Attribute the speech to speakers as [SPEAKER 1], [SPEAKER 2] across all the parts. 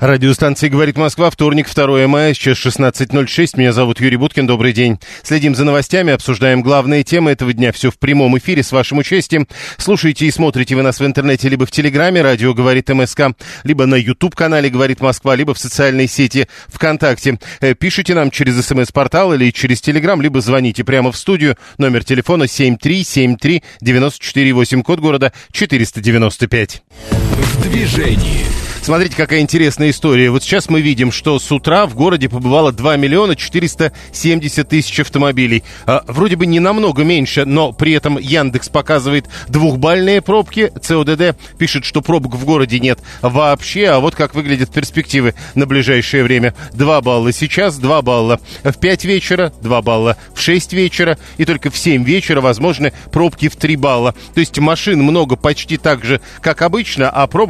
[SPEAKER 1] Радиостанция «Говорит Москва», вторник, 2 мая, сейчас 16.06. Меня зовут Юрий Буткин, добрый день. Следим за новостями, обсуждаем главные темы этого дня. Все в прямом эфире с вашим участием. Слушайте и смотрите вы нас в интернете, либо в Телеграме, радио «Говорит МСК», либо на YouTube-канале «Говорит Москва», либо в социальной сети ВКонтакте. Э, пишите нам через СМС-портал или через Телеграм, либо звоните прямо в студию. Номер телефона 7373948, код города 495.
[SPEAKER 2] В движении.
[SPEAKER 1] Смотрите, какая интересная история. Вот сейчас мы видим, что с утра в городе побывало 2 миллиона 470 тысяч автомобилей. А, вроде бы не намного меньше, но при этом Яндекс показывает двухбальные пробки. ЦОДД пишет, что пробок в городе нет вообще. А вот как выглядят перспективы на ближайшее время. 2 балла сейчас, 2 балла в 5 вечера, 2 балла в 6 вечера. И только в 7 вечера возможны пробки в 3 балла. То есть машин много почти так же, как обычно, а пробок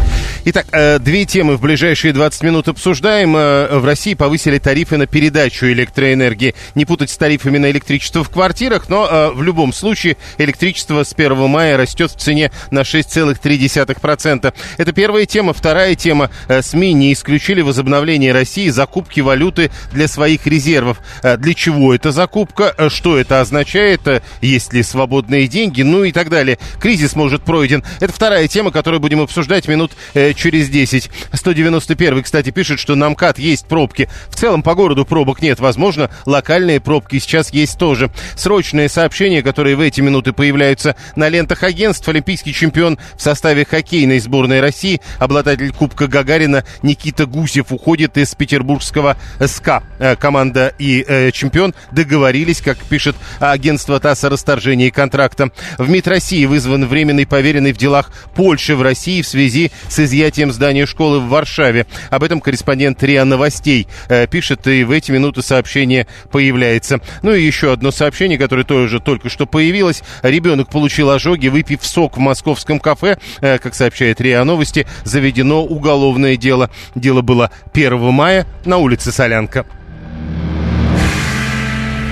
[SPEAKER 1] Итак, э, две темы в ближайшие 20 минут обсуждаем. Э, в России повысили тарифы на передачу электроэнергии. Не путать с тарифами на электричество в квартирах, но э, в любом случае электричество с 1 мая растет в цене на 6,3%. Это первая тема. Вторая тема. СМИ не исключили возобновление России закупки валюты для своих резервов. Для чего эта закупка? Что это означает? Есть ли свободные деньги? Ну и так далее. Кризис может пройден. Это вторая тема, которую будем обсуждать минут через 10. 191, кстати, пишет, что на МКАД есть пробки. В целом по городу пробок нет. Возможно, локальные пробки сейчас есть тоже. Срочные сообщения, которые в эти минуты появляются на лентах агентств. Олимпийский чемпион в составе хоккейной сборной России, обладатель Кубка Гагарина Никита Гусев уходит из петербургского СКА. Э, команда и э, чемпион договорились, как пишет агентство ТАСС о расторжении контракта. В МИД России вызван временный поверенный в делах Польши в России в связи с изъятием изъятием здания школы в Варшаве. Об этом корреспондент РИА Новостей э, пишет, и в эти минуты сообщение появляется. Ну и еще одно сообщение, которое тоже только что появилось. Ребенок получил ожоги, выпив сок в московском кафе. Э, как сообщает РИА Новости, заведено уголовное дело. Дело было 1 мая на улице Солянка.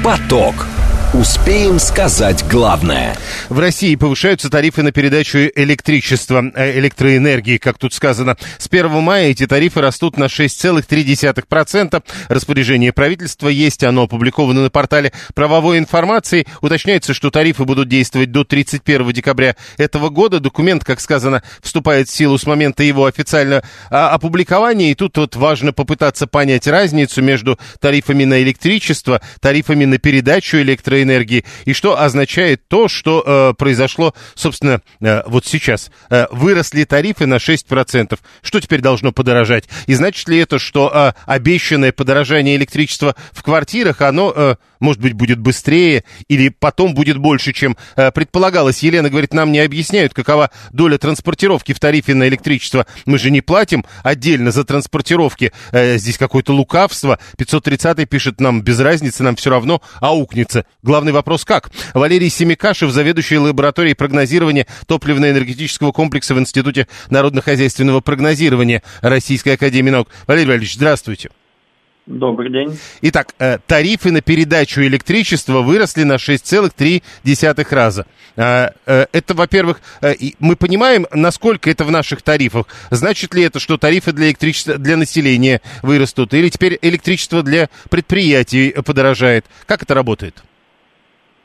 [SPEAKER 2] Поток. Успеем сказать главное.
[SPEAKER 1] В России повышаются тарифы на передачу электричества, э, электроэнергии, как тут сказано. С 1 мая эти тарифы растут на 6,3%. Распоряжение правительства есть, оно опубликовано на портале правовой информации. Уточняется, что тарифы будут действовать до 31 декабря этого года. Документ, как сказано, вступает в силу с момента его официального а, опубликования. И тут вот важно попытаться понять разницу между тарифами на электричество, тарифами на передачу электроэнергии электроэнергии, и что означает то, что э, произошло, собственно, э, вот сейчас. Э, выросли тарифы на 6%. Что теперь должно подорожать? И значит ли это, что э, обещанное подорожание электричества в квартирах, оно, э, может быть, будет быстрее или потом будет больше, чем э, предполагалось? Елена говорит, нам не объясняют, какова доля транспортировки в тарифе на электричество. Мы же не платим отдельно за транспортировки. Э, здесь какое-то лукавство. 530 пишет нам, без разницы, нам все равно аукнется. Главный вопрос как? Валерий Семикашев, заведующий лабораторией прогнозирования топливно-энергетического комплекса в Институте народно-хозяйственного прогнозирования Российской Академии Наук. Валерий Валерьевич, здравствуйте.
[SPEAKER 3] Добрый день.
[SPEAKER 1] Итак, э, тарифы на передачу электричества выросли на 6,3 раза. Э, э, это, во-первых, мы понимаем, насколько это в наших тарифах. Значит ли это, что тарифы для электричества для населения вырастут? Или теперь электричество для предприятий подорожает? Как это работает?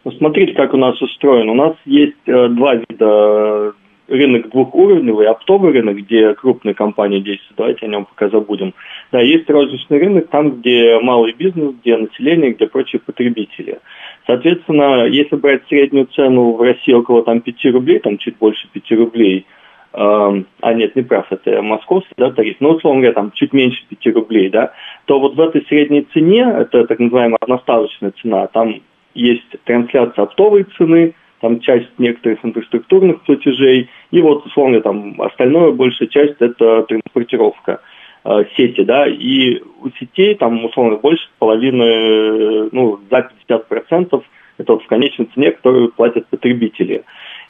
[SPEAKER 3] Посмотрите, как у нас устроен. У нас есть два вида рынок двухуровневый, оптовый рынок, где крупные компании действуют, давайте о нем пока забудем. Да, есть розничный рынок, там, где малый бизнес, где население, где прочие потребители. Соответственно, если брать среднюю цену в России около там 5 рублей, там чуть больше 5 рублей, э, а нет, не прав, это московский да, тариф, но, условно говоря, там чуть меньше 5 рублей, да, то вот в этой средней цене, это так называемая наставочная цена, там есть трансляция оптовой цены, там часть некоторых инфраструктурных платежей, и вот, условно, там остальное, большая часть это транспортировка э, сети, да, и у сетей там, условно, больше половины, ну, за 50% это вот в конечной цене, которую платят потребители.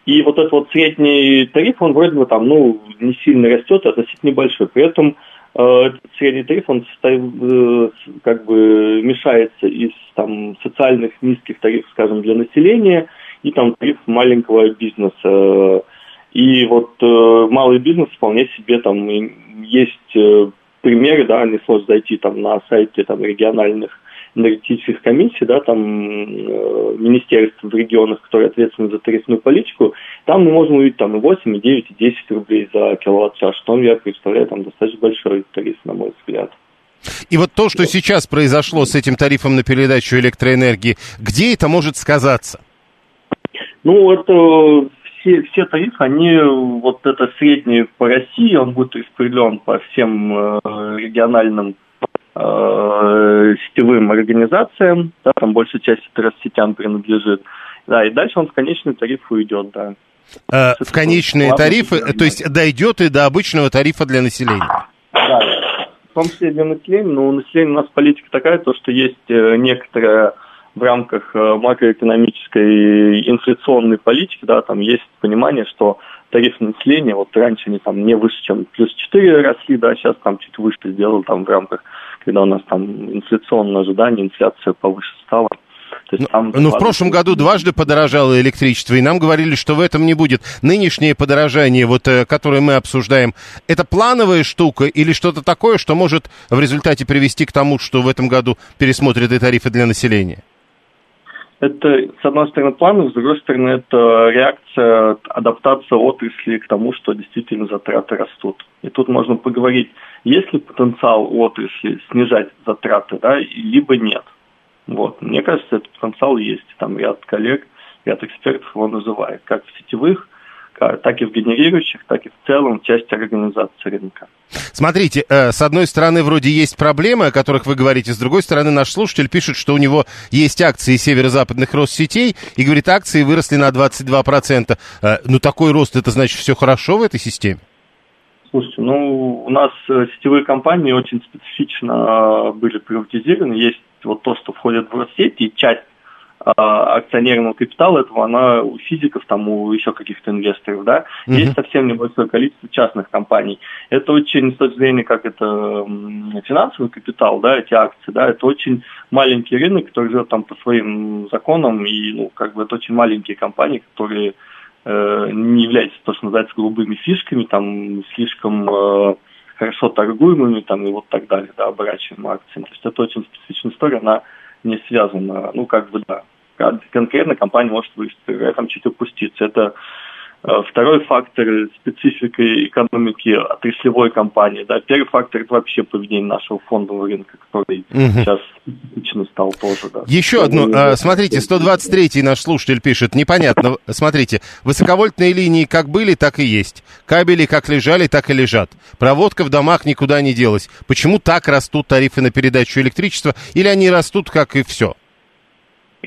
[SPEAKER 3] И вот этот вот средний тариф, он вроде бы там, ну, не сильно растет, а относительно небольшой. При этом э, этот средний тариф, он э, как бы мешается из там социальных низких тарифов, скажем, для населения и там тариф маленького бизнеса. И вот э, малый бизнес вполне себе там есть э, примеры, да, не сложно зайти там на сайте там региональных энергетических комиссий, да, там э, министерств в регионах, которые ответственны за тарифную политику, там мы можем увидеть там и 8, и 9, и 10 рублей за киловатт-час, что я представляю там достаточно большой тариф, на мой взгляд.
[SPEAKER 1] И вот то, что сейчас произошло с этим тарифом на передачу электроэнергии, где это может сказаться?
[SPEAKER 3] Ну, это все, все тарифы, они, вот это средний по России, он будет распределен по всем э, региональным э, сетевым организациям, да, там большая часть это Россетям принадлежит. Да, и дальше он в конечный тариф уйдет, да.
[SPEAKER 1] Э, в конечные тарифы, то есть дойдет и до обычного тарифа для населения?
[SPEAKER 3] Да, в том числе для населения, но у населения у нас политика такая, то, что есть э, некоторая в рамках э, макроэкономической инфляционной политики, да, там есть понимание, что тариф населения, вот раньше они там не выше, чем плюс 4 росли, да, сейчас там чуть выше сделал там в рамках когда у нас там инфляционное ожидание, инфляция повыше стала.
[SPEAKER 1] То есть, там ну, в прошлом году дважды подорожало электричество, и нам говорили, что в этом не будет. Нынешнее подорожание, вот, э, которое мы обсуждаем, это плановая штука или что-то такое, что может в результате привести к тому, что в этом году пересмотрят и тарифы для населения?
[SPEAKER 3] Это, с одной стороны, планово, с другой стороны, это реакция, адаптация отрасли к тому, что действительно затраты растут. И тут можно поговорить, есть ли потенциал отрасли снижать затраты, да, либо нет. Вот. Мне кажется, этот потенциал есть. Там ряд коллег, ряд экспертов его называет, как в сетевых, так и в генерирующих, так и в целом части организации рынка.
[SPEAKER 1] Смотрите, э, с одной стороны, вроде есть проблемы, о которых вы говорите, с другой стороны, наш слушатель пишет, что у него есть акции северо-западных Россетей, и говорит, акции выросли на 22%. Э, ну, такой рост, это значит, все хорошо в этой системе?
[SPEAKER 3] Слушайте, ну, у нас э, сетевые компании очень специфично были приватизированы. Есть вот то, что входит в Россети, и часть акционерного капитала этого, она у физиков, там, у еще каких-то инвесторов, да, mm-hmm. есть совсем небольшое количество частных компаний. Это очень, с точки зрения, как это финансовый капитал, да, эти акции, да, это очень маленький рынок, который живет там по своим законам, и, ну, как бы это очень маленькие компании, которые Э, не являются то, что называется, голубыми фишками, там, слишком э, хорошо торгуемыми, там, и вот так далее, да, оборачиваемыми акциями. То есть это очень специфичная история, она не связана, ну, как бы, да, конкретно компания может выступить, в этом чуть упуститься. Это Э, второй фактор – специфика экономики отраслевой компании. Да. Первый фактор – это вообще поведение нашего фондового рынка, который угу. сейчас специфично стал тоже. Да.
[SPEAKER 1] Еще одно. А, смотрите, 123-й наш слушатель пишет. Непонятно. Смотрите, высоковольтные линии как были, так и есть. Кабели как лежали, так и лежат. Проводка в домах никуда не делась. Почему так растут тарифы на передачу электричества? Или они растут, как и все?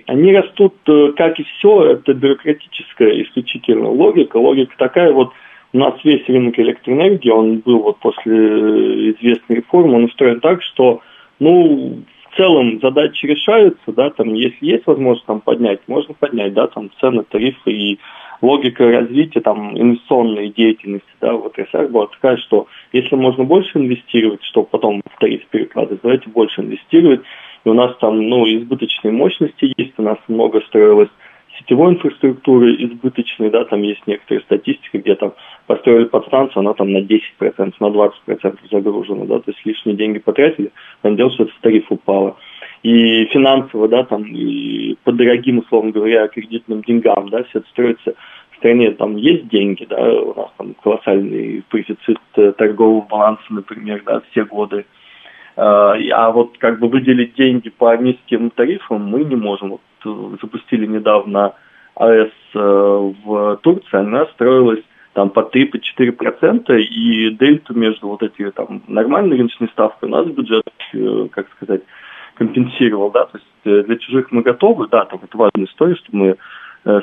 [SPEAKER 3] Они растут, э, как и все, это бюрократическая исключительно логика. Логика такая вот, у нас весь рынок электроэнергии, он был вот после известной реформы, он устроен так, что, ну, в целом задачи решаются, да, там, если есть возможность там поднять, можно поднять, да, там, цены, тарифы и логика развития там инвестиционной деятельности, да, в отраслях была такая, что если можно больше инвестировать, чтобы потом в тариф перекладывать, давайте больше инвестировать, и у нас там, ну, избыточные мощности есть, у нас много строилось сетевой инфраструктуры избыточной, да, там есть некоторые статистики, где там построили подстанцию, она там на 10%, на 20% загружена, да, то есть лишние деньги потратили, он делал, что это тариф упало. И финансово, да, там, и по дорогим, условно говоря, кредитным деньгам, да, все это строится в стране, там есть деньги, да, у нас там колоссальный профицит э, торгового баланса, например, да, все годы а вот как бы выделить деньги по низким тарифам мы не можем. Вот э, запустили недавно АЭС э, в Турции, она строилась там по 3-4 по процента, и дельту между вот этими там нормальной рыночной ставкой у нас бюджет, как сказать, компенсировал, да, то есть для чужих мы готовы, да, там это важная история, что мы Э,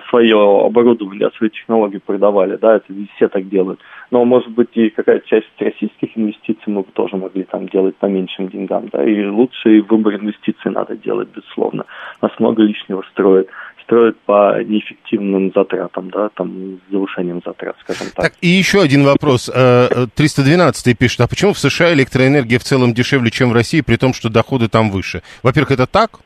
[SPEAKER 3] свое оборудование, свои технологии продавали, да, это все так делают. Но, может быть, и какая-то часть российских инвестиций мы бы тоже могли там делать по меньшим деньгам, да, и лучший выбор инвестиций надо делать, безусловно. Нас много лишнего строят строят по неэффективным затратам, да, там, с завышением затрат, скажем так.
[SPEAKER 1] так. И еще один вопрос. 312 э, пишет, а почему в США электроэнергия в целом дешевле, чем в России, при том, что доходы там выше? Во-первых, это так?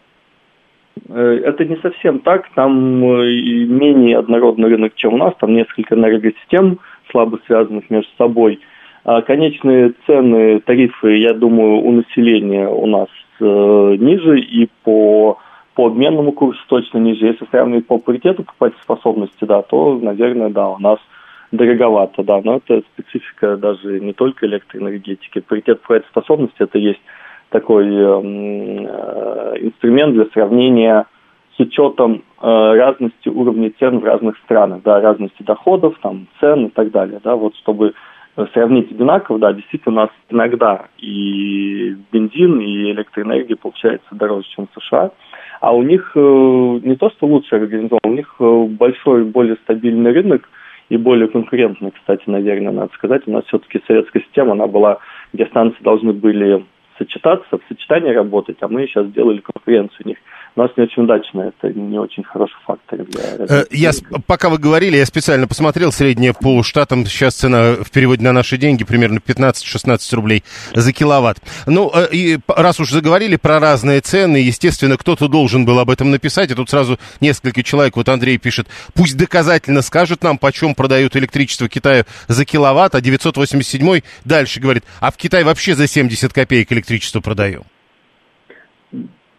[SPEAKER 3] Э, это не совсем так, там э, менее однородный рынок, чем у нас, там несколько энергосистем, слабо связанных между собой. А конечные цены, тарифы, я думаю, у населения у нас э, ниже и по, по обменному курсу точно ниже. Если сравнивать по паритету покупательной да, то, наверное, да, у нас дороговато, да, но это специфика даже не только электроэнергетики. Паритет покупательной это есть такой эм, э, инструмент для сравнения с учетом э, разности уровней цен в разных странах, да, разности доходов, там, цен и так далее, да, вот чтобы сравнить одинаково, да, действительно у нас иногда и бензин, и электроэнергия получается дороже, чем в США, а у них э, не то, что лучше организован, у них э, большой, более стабильный рынок и более конкурентный, кстати, наверное, надо сказать. У нас все-таки советская система, она была, где станции должны были сочетаться, в сочетании работать, а мы сейчас сделали конкуренцию у них у нас не очень удачно, это не очень хороший фактор для
[SPEAKER 1] э, Я, пока вы говорили, я специально посмотрел среднее по штатам, сейчас цена в переводе на наши деньги примерно 15-16 рублей за киловатт. Ну, э, и раз уж заговорили про разные цены, естественно, кто-то должен был об этом написать, и тут сразу несколько человек, вот Андрей пишет, пусть доказательно скажет нам, почем продают электричество Китаю за киловатт, а 987 дальше говорит, а в Китае вообще за 70 копеек электричество продаем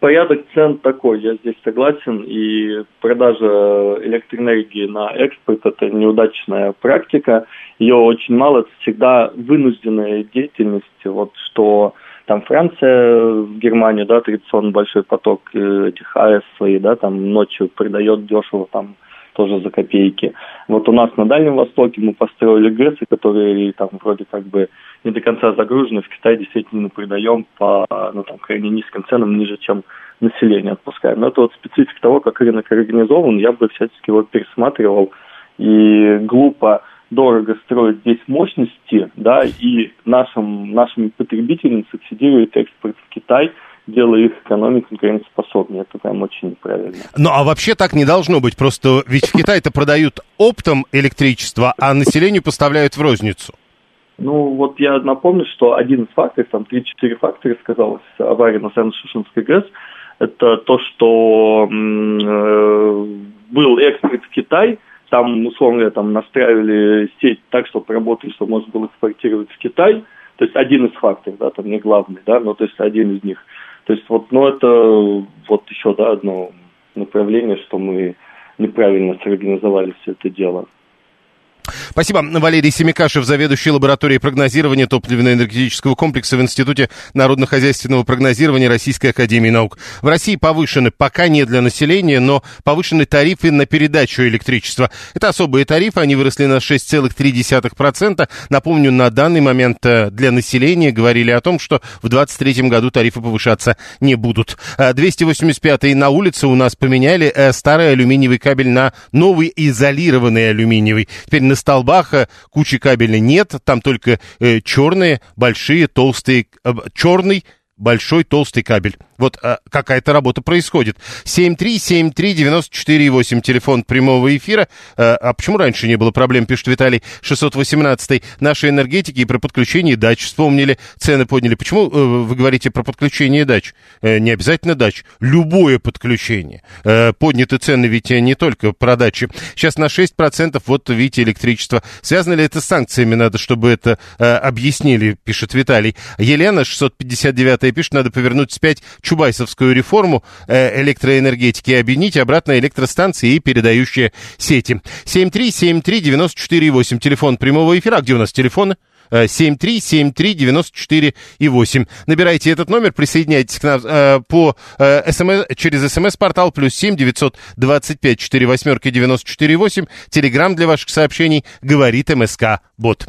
[SPEAKER 3] порядок цен такой, я здесь согласен, и продажа электроэнергии на экспорт – это неудачная практика, ее очень мало, это всегда вынужденная деятельность, вот что там Франция в Германию, да, традиционно большой поток э, этих АЭС свои, да, там ночью продает дешево, там тоже за копейки. Вот у нас на Дальнем Востоке мы построили ГЭСы, которые там вроде как бы не до конца загружены. В Китае действительно продаем по ну, там, крайне низким ценам, ниже, чем население отпускаем. Но это вот специфика того, как рынок организован, я бы всячески его пересматривал. И глупо дорого строить здесь мощности, да, и нашим, нашими потребителям субсидирует экспорт в Китай – делая их экономику конкурентоспособнее. Это прям очень неправильно.
[SPEAKER 1] Ну, а вообще так не должно быть. Просто ведь в Китае-то продают оптом электричество, а населению поставляют в розницу.
[SPEAKER 3] Ну, вот я напомню, что один из факторов, там 3-4 фактора сказалось аварии на Северно-Шушинской ГЭС, это то, что э, был экспорт в Китай, там, условно, там настраивали сеть так, чтобы работали, чтобы можно было экспортировать в Китай. То есть один из факторов, да, там не главный, да, но то есть один из них. То есть вот, ну это вот еще, да, одно направление, что мы неправильно сорганизовали все это дело.
[SPEAKER 1] Спасибо. Валерий Семикашев, заведующий лабораторией прогнозирования топливно-энергетического комплекса в Институте народно-хозяйственного прогнозирования Российской Академии Наук. В России повышены, пока не для населения, но повышены тарифы на передачу электричества. Это особые тарифы, они выросли на 6,3%. Напомню, на данный момент э, для населения говорили о том, что в 2023 году тарифы повышаться не будут. 285 э, на улице у нас поменяли э, старый алюминиевый кабель на новый изолированный алюминиевый. Теперь на столбах кучи кабеля нет, там только э, черные, большие, толстые, черный, большой, толстый кабель. Вот а, какая-то работа происходит. 7373948, телефон прямого эфира. А, а почему раньше не было проблем, пишет Виталий 618. Наши энергетики и про подключение дач вспомнили, цены подняли. Почему э, вы говорите про подключение дач? Э, не обязательно дач, любое подключение. Э, подняты цены ведь не только про дачи. Сейчас на 6% вот видите электричество. Связано ли это с санкциями? Надо, чтобы это э, объяснили, пишет Виталий. Елена 659 пишет, надо повернуть вспять чубайсовскую реформу э, электроэнергетики и объединить обратно электростанции и передающие сети. 7373948, телефон прямого эфира. А где у нас телефоны? 7373948. Э, Набирайте этот номер, присоединяйтесь к нам э, по э, СМС, через смс-портал плюс семь девятьсот двадцать пять четыре восьмерки девяносто четыре восемь. Телеграмм для ваших сообщений говорит МСК Бот.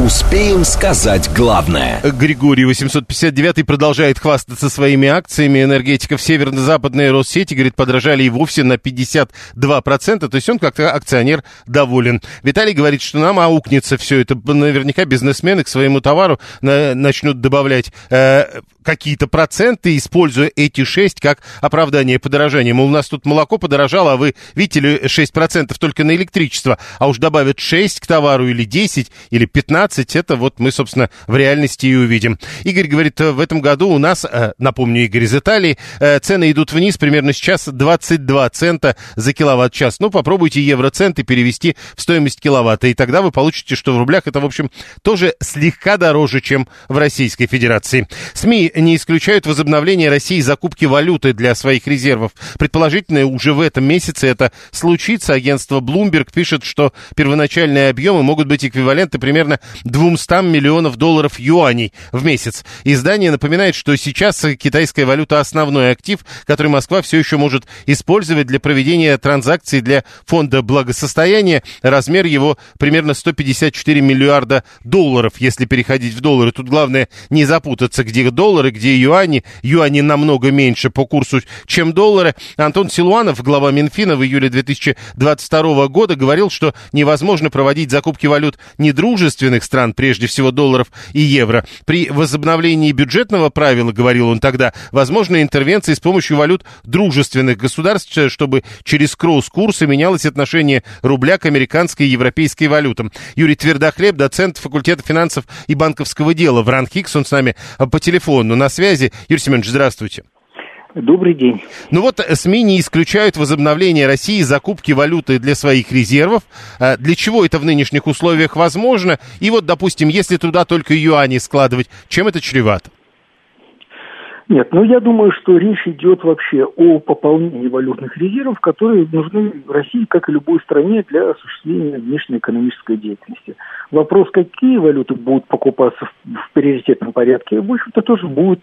[SPEAKER 2] Успеем сказать главное.
[SPEAKER 1] Григорий 859 продолжает хвастаться своими акциями. Энергетиков северно-западной Россети, говорит, подорожали и вовсе на 52%. То есть он как-то акционер доволен. Виталий говорит, что нам аукнется все это. Наверняка бизнесмены к своему товару на, начнут добавлять э, какие-то проценты, используя эти 6 как оправдание подорожания. Мол, у нас тут молоко подорожало, а вы видите ли 6% только на электричество, а уж добавят 6 к товару или 10 или 15 12, это вот мы, собственно, в реальности и увидим. Игорь говорит, в этом году у нас, э, напомню, Игорь из Италии, э, цены идут вниз примерно сейчас 22 цента за киловатт-час. Ну, попробуйте евроценты перевести в стоимость киловатта, и тогда вы получите, что в рублях это, в общем, тоже слегка дороже, чем в Российской Федерации. СМИ не исключают возобновление России закупки валюты для своих резервов. Предположительно, уже в этом месяце это случится. Агентство Bloomberg пишет, что первоначальные объемы могут быть эквиваленты примерно 200 миллионов долларов юаней в месяц. Издание напоминает, что сейчас китайская валюта основной актив, который Москва все еще может использовать для проведения транзакций для фонда благосостояния. Размер его примерно 154 миллиарда долларов, если переходить в доллары. Тут главное не запутаться, где доллары, где юани. Юани намного меньше по курсу, чем доллары. Антон Силуанов, глава Минфина в июле 2022 года, говорил, что невозможно проводить закупки валют недружественных стран, прежде всего долларов и евро. При возобновлении бюджетного правила, говорил он тогда, возможны интервенции с помощью валют дружественных государств, чтобы через кросс-курсы менялось отношение рубля к американской и европейской валютам. Юрий Твердохлеб, доцент факультета финансов и банковского дела в РАНХИКС, он с нами по телефону на связи. Юрий Семенович, здравствуйте.
[SPEAKER 3] Добрый день.
[SPEAKER 1] Ну вот э, СМИ не исключают возобновление России закупки валюты для своих резервов. Э, для чего это в нынешних условиях возможно? И вот, допустим, если туда только юани складывать, чем это чревато?
[SPEAKER 4] Нет, ну я думаю, что речь идет вообще о пополнении валютных резервов, которые нужны России, как и любой стране, для осуществления внешнеэкономической деятельности. Вопрос, какие валюты будут покупаться в, в приоритетном порядке, в общем-то, тоже будет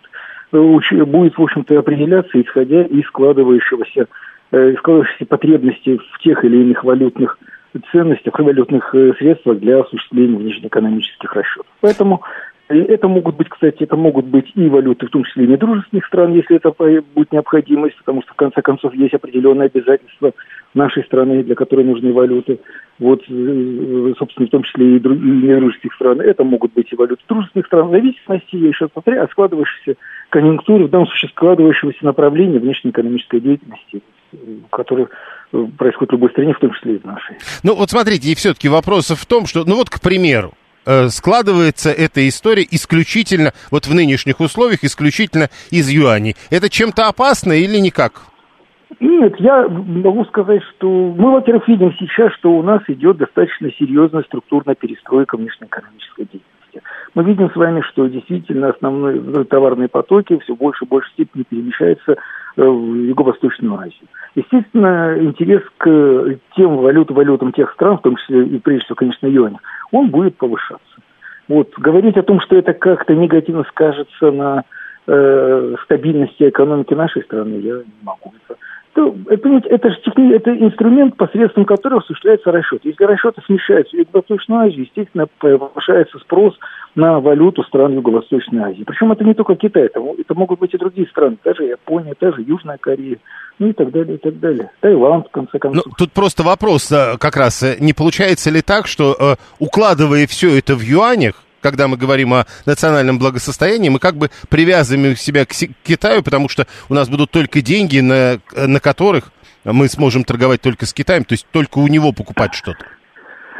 [SPEAKER 4] будет, в общем-то, определяться, исходя из складывающегося, э, складывающейся потребности в тех или иных валютных ценностях и валютных э, средствах для осуществления внешнеэкономических расчетов. Поэтому это могут быть, кстати, это могут быть и валюты, в том числе и недружественных стран, если это будет необходимость, потому что, в конце концов, есть определенные обязательства нашей страны, для которой нужны валюты. Вот, э, собственно, в том числе и, недружественных стран. Это могут быть и валюты дружественных стран, в зависимости, я еще повторяю, от складывающейся конъюнктуры, в данном случае складывающегося направления внешнеэкономической деятельности, которое э, происходит в любой стране, в том числе и в нашей.
[SPEAKER 1] Ну вот смотрите, и все-таки вопрос в том, что, ну вот, к примеру, Э, складывается эта история исключительно, вот в нынешних условиях, исключительно из юаней. Это чем-то опасно или никак?
[SPEAKER 4] Нет, я могу сказать, что мы, во-первых, видим сейчас, что у нас идет достаточно серьезная структурная перестройка внешнеэкономической деятельности. Мы видим с вами, что действительно основные ну, товарные потоки все больше и больше степени перемещаются э, в Юго-Восточную Азию. Естественно, интерес к тем валютам, валютам тех стран, в том числе и прежде всего, конечно, юаня, он будет повышаться. Вот. Говорить о том, что это как-то негативно скажется на э, стабильности экономики нашей страны, я не могу. Это, это, это, же техни, это инструмент, посредством которого осуществляется расчет. Если расчеты смещаются в Юго-Восточную Азию, естественно, повышается спрос на валюту стран Юго-Восточной Азии. Причем это не только Китай, это, это могут быть и другие страны, даже Япония, даже Южная Корея, ну и так далее, и так далее. Таиланд, в конце концов.
[SPEAKER 1] Ну, тут просто вопрос э, как раз, э, не получается ли так, что э, укладывая все это в юанях, когда мы говорим о национальном благосостоянии, мы как бы привязываем себя к Китаю, потому что у нас будут только деньги, на, на которых мы сможем торговать только с Китаем, то есть только у него покупать что-то.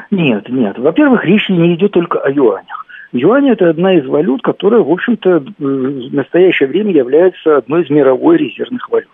[SPEAKER 4] Нет, нет. Во-первых, речь не идет только о юанях. Юань – это одна из валют, которая, в общем-то, в настоящее время является одной из мировой резервных валют.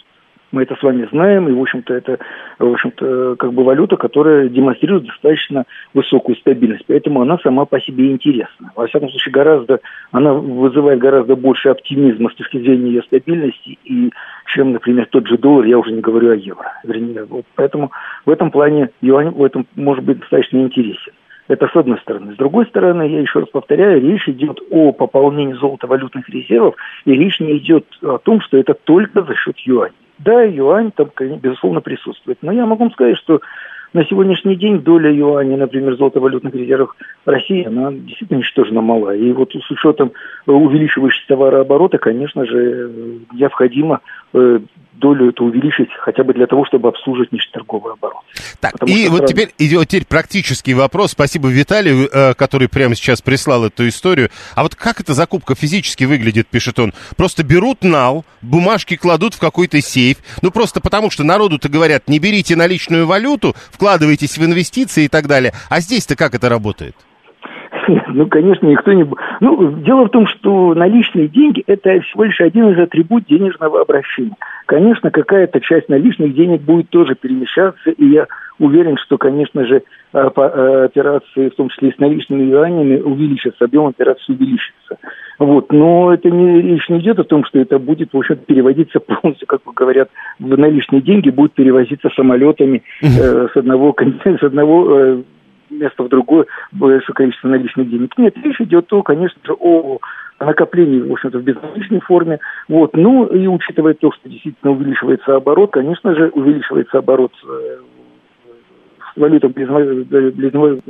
[SPEAKER 4] Мы это с вами знаем, и, в общем-то, это, в общем-то, как бы валюта, которая демонстрирует достаточно высокую стабильность. Поэтому она сама по себе интересна. Во всяком случае, гораздо, она вызывает гораздо больше оптимизма с точки зрения ее стабильности, и, чем, например, тот же доллар, я уже не говорю о евро. Вернее, вот поэтому в этом плане юань в этом может быть достаточно интересен. Это с одной стороны. С другой стороны, я еще раз повторяю, речь идет о пополнении золотовалютных резервов, и речь не идет о том, что это только за счет юаней. Да, юань там, безусловно, присутствует. Но я могу вам сказать, что на сегодняшний день доля юаня, например, золотовалютных резервов России, она действительно ничтожно мала. И вот с учетом увеличивающегося товарооборота, конечно же, необходимо э, долю это увеличить хотя бы для того, чтобы обслуживать внешнеторговый оборот.
[SPEAKER 1] Так, Потому и вот сразу... теперь идет теперь практический вопрос. Спасибо Виталию, э, который прямо сейчас прислал эту историю. А вот как эта закупка физически выглядит, пишет он? Просто берут нал, бумажки кладут в какой-то сейф. Ну, просто потому что народу-то говорят, не берите наличную валюту, вкладывайтесь в инвестиции и так далее. А здесь-то как это работает?
[SPEAKER 4] Ну, конечно, никто не... Ну, дело в том, что наличные деньги – это всего лишь один из атрибут денежного обращения. Конечно, какая-то часть наличных денег будет тоже перемещаться, и я уверен, что, конечно же, а, а, операции, в том числе и с наличными юанями, увеличатся, объем операций увеличится. Вот. Но это не, речь не идет о том, что это будет, в общем переводиться полностью, как говорят, в наличные деньги будут перевозиться самолетами э, с одного, с одного э, место в другое большое количество наличных денег. Нет, речь идет, то, конечно же, о накоплении, в общем-то, в безналичной форме. Вот. Ну, и учитывая то, что действительно увеличивается оборот, конечно же, увеличивается оборот э, близной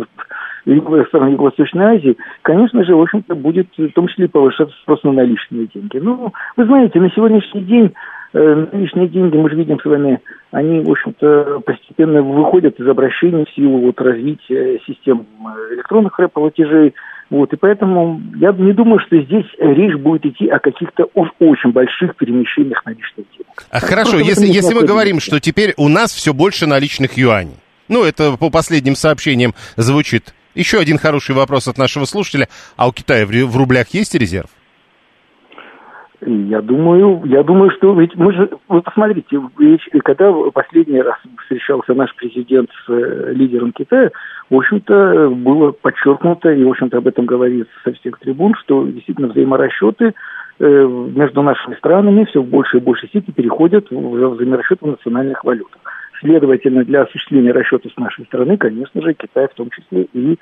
[SPEAKER 4] стран Юго-Восточной Азии, конечно же, в общем-то, будет в том числе повышаться спрос на наличные деньги. Ну, вы знаете, на сегодняшний день э, наличные деньги, мы же видим с вами, они, в общем-то, постепенно выходят из обращения в силу вот, развития систем электронных платежей. Вот, и поэтому я не думаю, что здесь речь будет идти о каких-то очень больших перемещениях наличных денег.
[SPEAKER 1] А хорошо, если, если мы говорим, что теперь у нас все больше наличных юаней, ну, это по последним сообщениям звучит. Еще один хороший вопрос от нашего слушателя. А у Китая в рублях есть резерв?
[SPEAKER 4] Я думаю, я думаю, что ведь мы же, вы посмотрите, ведь, когда последний раз встречался наш президент с э, лидером Китая, в общем-то, было подчеркнуто, и, в общем-то, об этом говорится со всех трибун, что действительно взаиморасчеты э, между нашими странами все в большей и большей степени переходят в взаиморасчеты в национальных валютах. Следовательно, для осуществления расчета с нашей стороны, конечно же, Китай в том числе и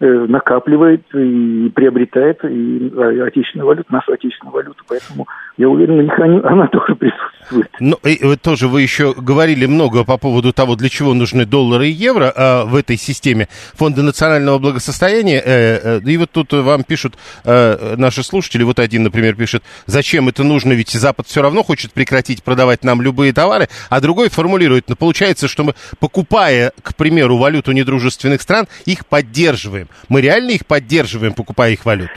[SPEAKER 4] накапливает и приобретает и э, отечественную валюту, нашу отечественную валюту. Поэтому я уверен, на них она тоже присутствует.
[SPEAKER 1] Ну, и вы тоже вы еще говорили много по поводу того, для чего нужны доллары и евро а, в этой системе Фонда национального благосостояния. Э, и вот тут вам пишут наши слушатели, вот один, например, пишет, зачем это нужно, ведь Запад все равно хочет прекратить продавать нам любые товары, а другой формулирует, ну, получается, что мы, покупая, к примеру, валюту недружественных стран, их поддерживаем. Мы реально их поддерживаем, покупая их валюту?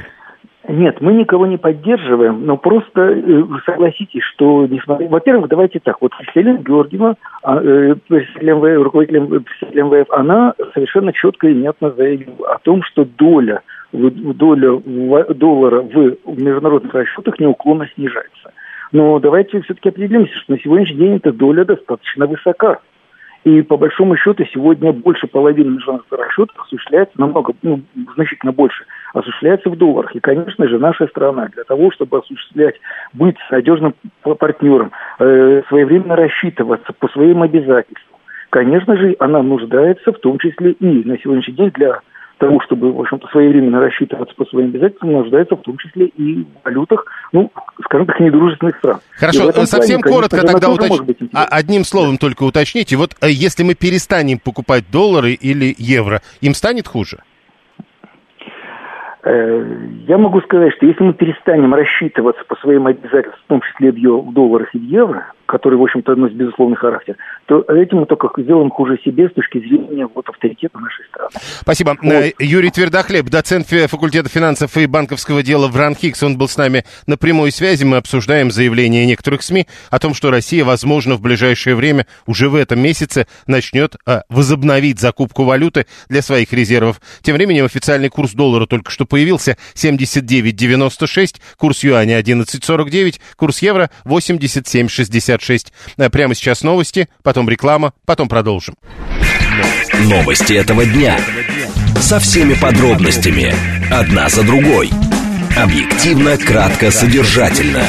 [SPEAKER 4] Нет, мы никого не поддерживаем, но просто э, согласитесь, что, несмотря... Во-первых, давайте так, вот Елена Георгиева, а, э, руководитель МВФ, она совершенно четко и внятно заявила о том, что доля, доля доллара в международных расчетах неуклонно снижается. Но давайте все-таки определимся, что на сегодняшний день эта доля достаточно высока. И по большому счету сегодня больше половины международных расчетов осуществляется намного, ну, значительно больше, осуществляется в долларах. И, конечно же, наша страна для того, чтобы осуществлять, быть надежным партнером, э, своевременно рассчитываться по своим обязательствам, конечно же, она нуждается в том числе и на сегодняшний день для того, чтобы, в общем-то, своевременно рассчитываться по своим обязательствам, нуждается в том числе и в валютах, ну, скажем так, недружественных стран.
[SPEAKER 1] Хорошо, совсем плане, коротко конечно, тогда уточ... А, одним словом только уточните, вот э, если мы перестанем покупать доллары или евро, им станет хуже?
[SPEAKER 4] Э, я могу сказать, что если мы перестанем рассчитываться по своим обязательствам, в том числе в долларах и в евро, который, в общем-то, носит безусловный характер, то этим мы только сделаем хуже себе с точки зрения вот, авторитета нашей страны.
[SPEAKER 1] Спасибо. Вот. Э, Юрий Твердохлеб, доцент факультета финансов и банковского дела в РАНХИКС, он был с нами на прямой связи. Мы обсуждаем заявление некоторых СМИ о том, что Россия, возможно, в ближайшее время, уже в этом месяце, начнет а, возобновить закупку валюты для своих резервов. Тем временем официальный курс доллара только что появился 79.96, курс юаня 11.49, курс евро 87.60. 56. Э, прямо сейчас новости, потом реклама, потом продолжим.
[SPEAKER 2] Новости этого дня. Со всеми подробностями. Одна за другой. Объективно, кратко, содержательно.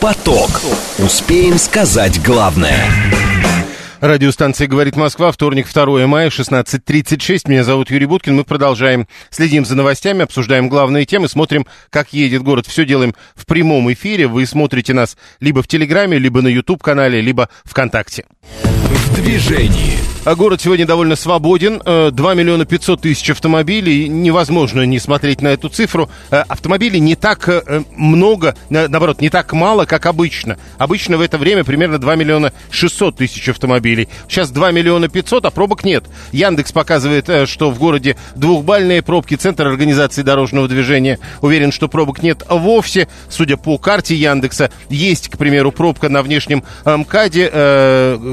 [SPEAKER 2] Поток. Успеем сказать главное.
[SPEAKER 1] Радиостанция «Говорит Москва», вторник, 2 мая, 16.36. Меня зовут Юрий Буткин. Мы продолжаем, следим за новостями, обсуждаем главные темы, смотрим, как едет город. Все делаем в прямом эфире. Вы смотрите нас либо в Телеграме, либо на YouTube-канале, либо ВКонтакте.
[SPEAKER 2] В движении.
[SPEAKER 1] А город сегодня довольно свободен. 2 э, миллиона 500 тысяч автомобилей. Невозможно не смотреть на эту цифру. Э, автомобилей не так э, много, наоборот, не так мало, как обычно. Обычно в это время примерно 2 миллиона 600 тысяч автомобилей. Сейчас 2 миллиона 500, а пробок нет. Яндекс показывает, что в городе двухбальные пробки. Центр организации дорожного движения уверен, что пробок нет вовсе. Судя по карте Яндекса, есть, к примеру, пробка на внешнем МКАДе,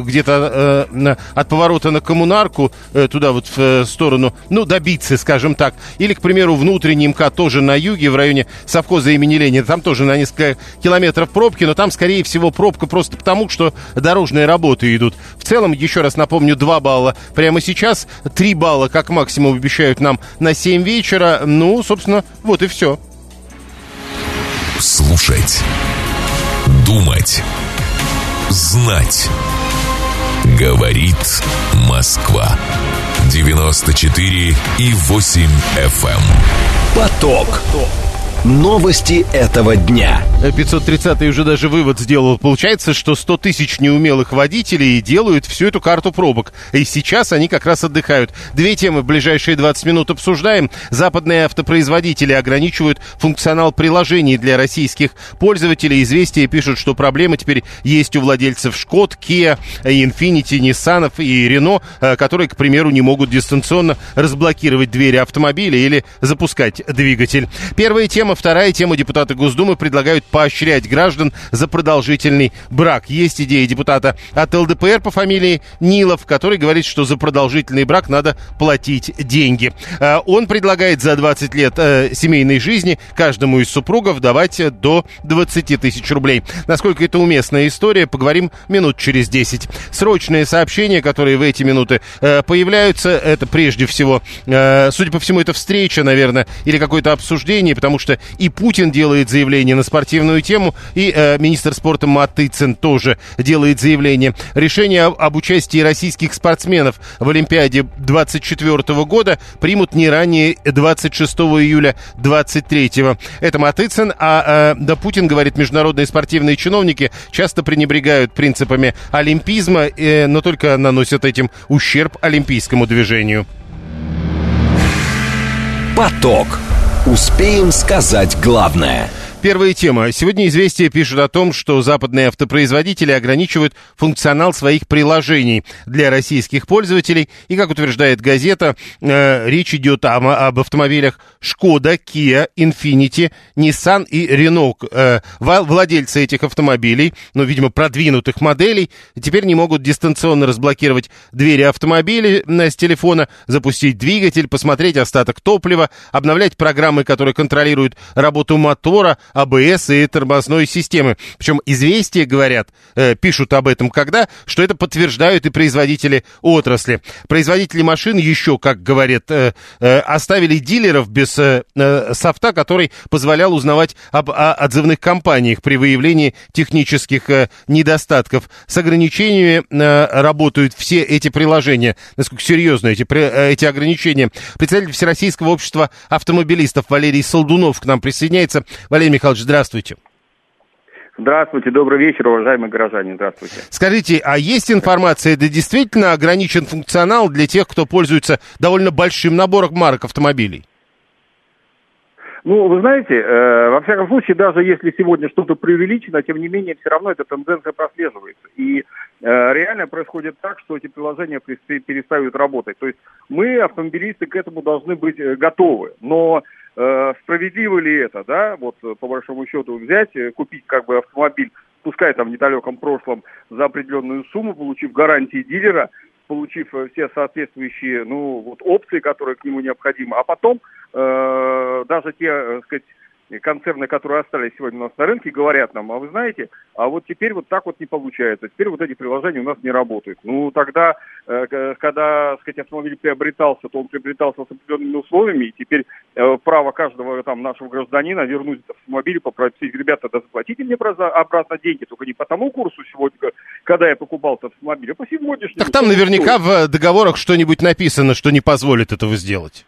[SPEAKER 1] где-то от поворота на коммунарку, э, туда вот в э, сторону, ну, добиться, скажем так. Или, к примеру, внутренний МК тоже на юге, в районе совхоза имени Ленина. Там тоже на несколько километров пробки, но там, скорее всего, пробка просто потому, что дорожные работы идут. В целом, еще раз напомню, 2 балла прямо сейчас, 3 балла как максимум обещают нам на 7 вечера. Ну, собственно, вот и все.
[SPEAKER 2] Слушать. Думать. Знать. Говорит Москва. 94 и 8 FM. Эм. Поток. Поток. Новости этого дня.
[SPEAKER 1] 530-й уже даже вывод сделал. Получается, что 100 тысяч неумелых водителей делают всю эту карту пробок. И сейчас они как раз отдыхают. Две темы в ближайшие 20 минут обсуждаем. Западные автопроизводители ограничивают функционал приложений для российских пользователей. Известия пишут, что проблемы теперь есть у владельцев Шкод, Kia, Infiniti, Nissan и Renault, э, которые, к примеру, не могут дистанционно разблокировать двери автомобиля или запускать двигатель. Первая тема тема. Вторая тема. Депутаты Госдумы предлагают поощрять граждан за продолжительный брак. Есть идея депутата от ЛДПР по фамилии Нилов, который говорит, что за продолжительный брак надо платить деньги. А, он предлагает за 20 лет э, семейной жизни каждому из супругов давать до 20 тысяч рублей. Насколько это уместная история, поговорим минут через 10. Срочные сообщения, которые в эти минуты э, появляются, это прежде всего, э, судя по всему, это встреча, наверное, или какое-то обсуждение, потому что и Путин делает заявление на спортивную тему, и э, министр спорта Матыцин тоже делает заявление. Решение об участии российских спортсменов в Олимпиаде 24 года примут не ранее 26 июля 23 -го. Это Матыцин, а э, да Путин говорит, международные спортивные чиновники часто пренебрегают принципами олимпизма, э, но только наносят этим ущерб олимпийскому движению.
[SPEAKER 2] Поток. Успеем сказать главное –
[SPEAKER 1] Первая тема. Сегодня «Известия» пишут о том, что западные автопроизводители ограничивают функционал своих приложений для российских пользователей. И, как утверждает газета, э, речь идет о, об автомобилях «Шкода», «Киа», «Инфинити», «Ниссан» и «Рено». Э, владельцы этих автомобилей, ну, видимо, продвинутых моделей, теперь не могут дистанционно разблокировать двери автомобиля э, с телефона, запустить двигатель, посмотреть остаток топлива, обновлять программы, которые контролируют работу мотора, АБС и тормозной системы. Причем известия говорят, э, пишут об этом когда, что это подтверждают и производители отрасли. Производители машин еще, как говорят, э, э, оставили дилеров без э, э, софта, который позволял узнавать об о отзывных компаниях при выявлении технических э, недостатков. С ограничениями э, работают все эти приложения. Насколько серьезно эти, э, эти ограничения. Представитель Всероссийского общества автомобилистов Валерий Солдунов к нам присоединяется. Валерий Михайлович, здравствуйте.
[SPEAKER 5] Здравствуйте, добрый вечер, уважаемые горожане, здравствуйте.
[SPEAKER 1] Скажите, а есть информация, да действительно ограничен функционал для тех, кто пользуется довольно большим набором марок автомобилей?
[SPEAKER 5] Ну, вы знаете, э, во всяком случае, даже если сегодня что-то преувеличено, тем не менее, все равно эта тенденция прослеживается. И э, реально происходит так, что эти приложения перестают работать. То есть мы, автомобилисты, к этому должны быть э, готовы. Но э, справедливо ли это, да, вот по большому счету взять, э, купить как бы автомобиль, пускай там в недалеком прошлом за определенную сумму, получив гарантии дилера, получив э, все соответствующие, ну, вот опции, которые к нему необходимы, а потом э, даже те, так сказать, концерны, которые остались сегодня у нас на рынке, говорят нам, а вы знаете, а вот теперь вот так вот не получается, теперь вот эти приложения у нас не работают. Ну, тогда, э, когда, так сказать, автомобиль приобретался, то он приобретался с определенными условиями, и теперь э, право каждого там нашего гражданина вернуть автомобиль, попросить, ребята, да заплатите мне обратно деньги, только не по тому курсу сегодня, когда я покупал этот автомобиль, а по сегодняшнему.
[SPEAKER 1] Так там наверняка в договорах что-нибудь написано, что не позволит этого сделать.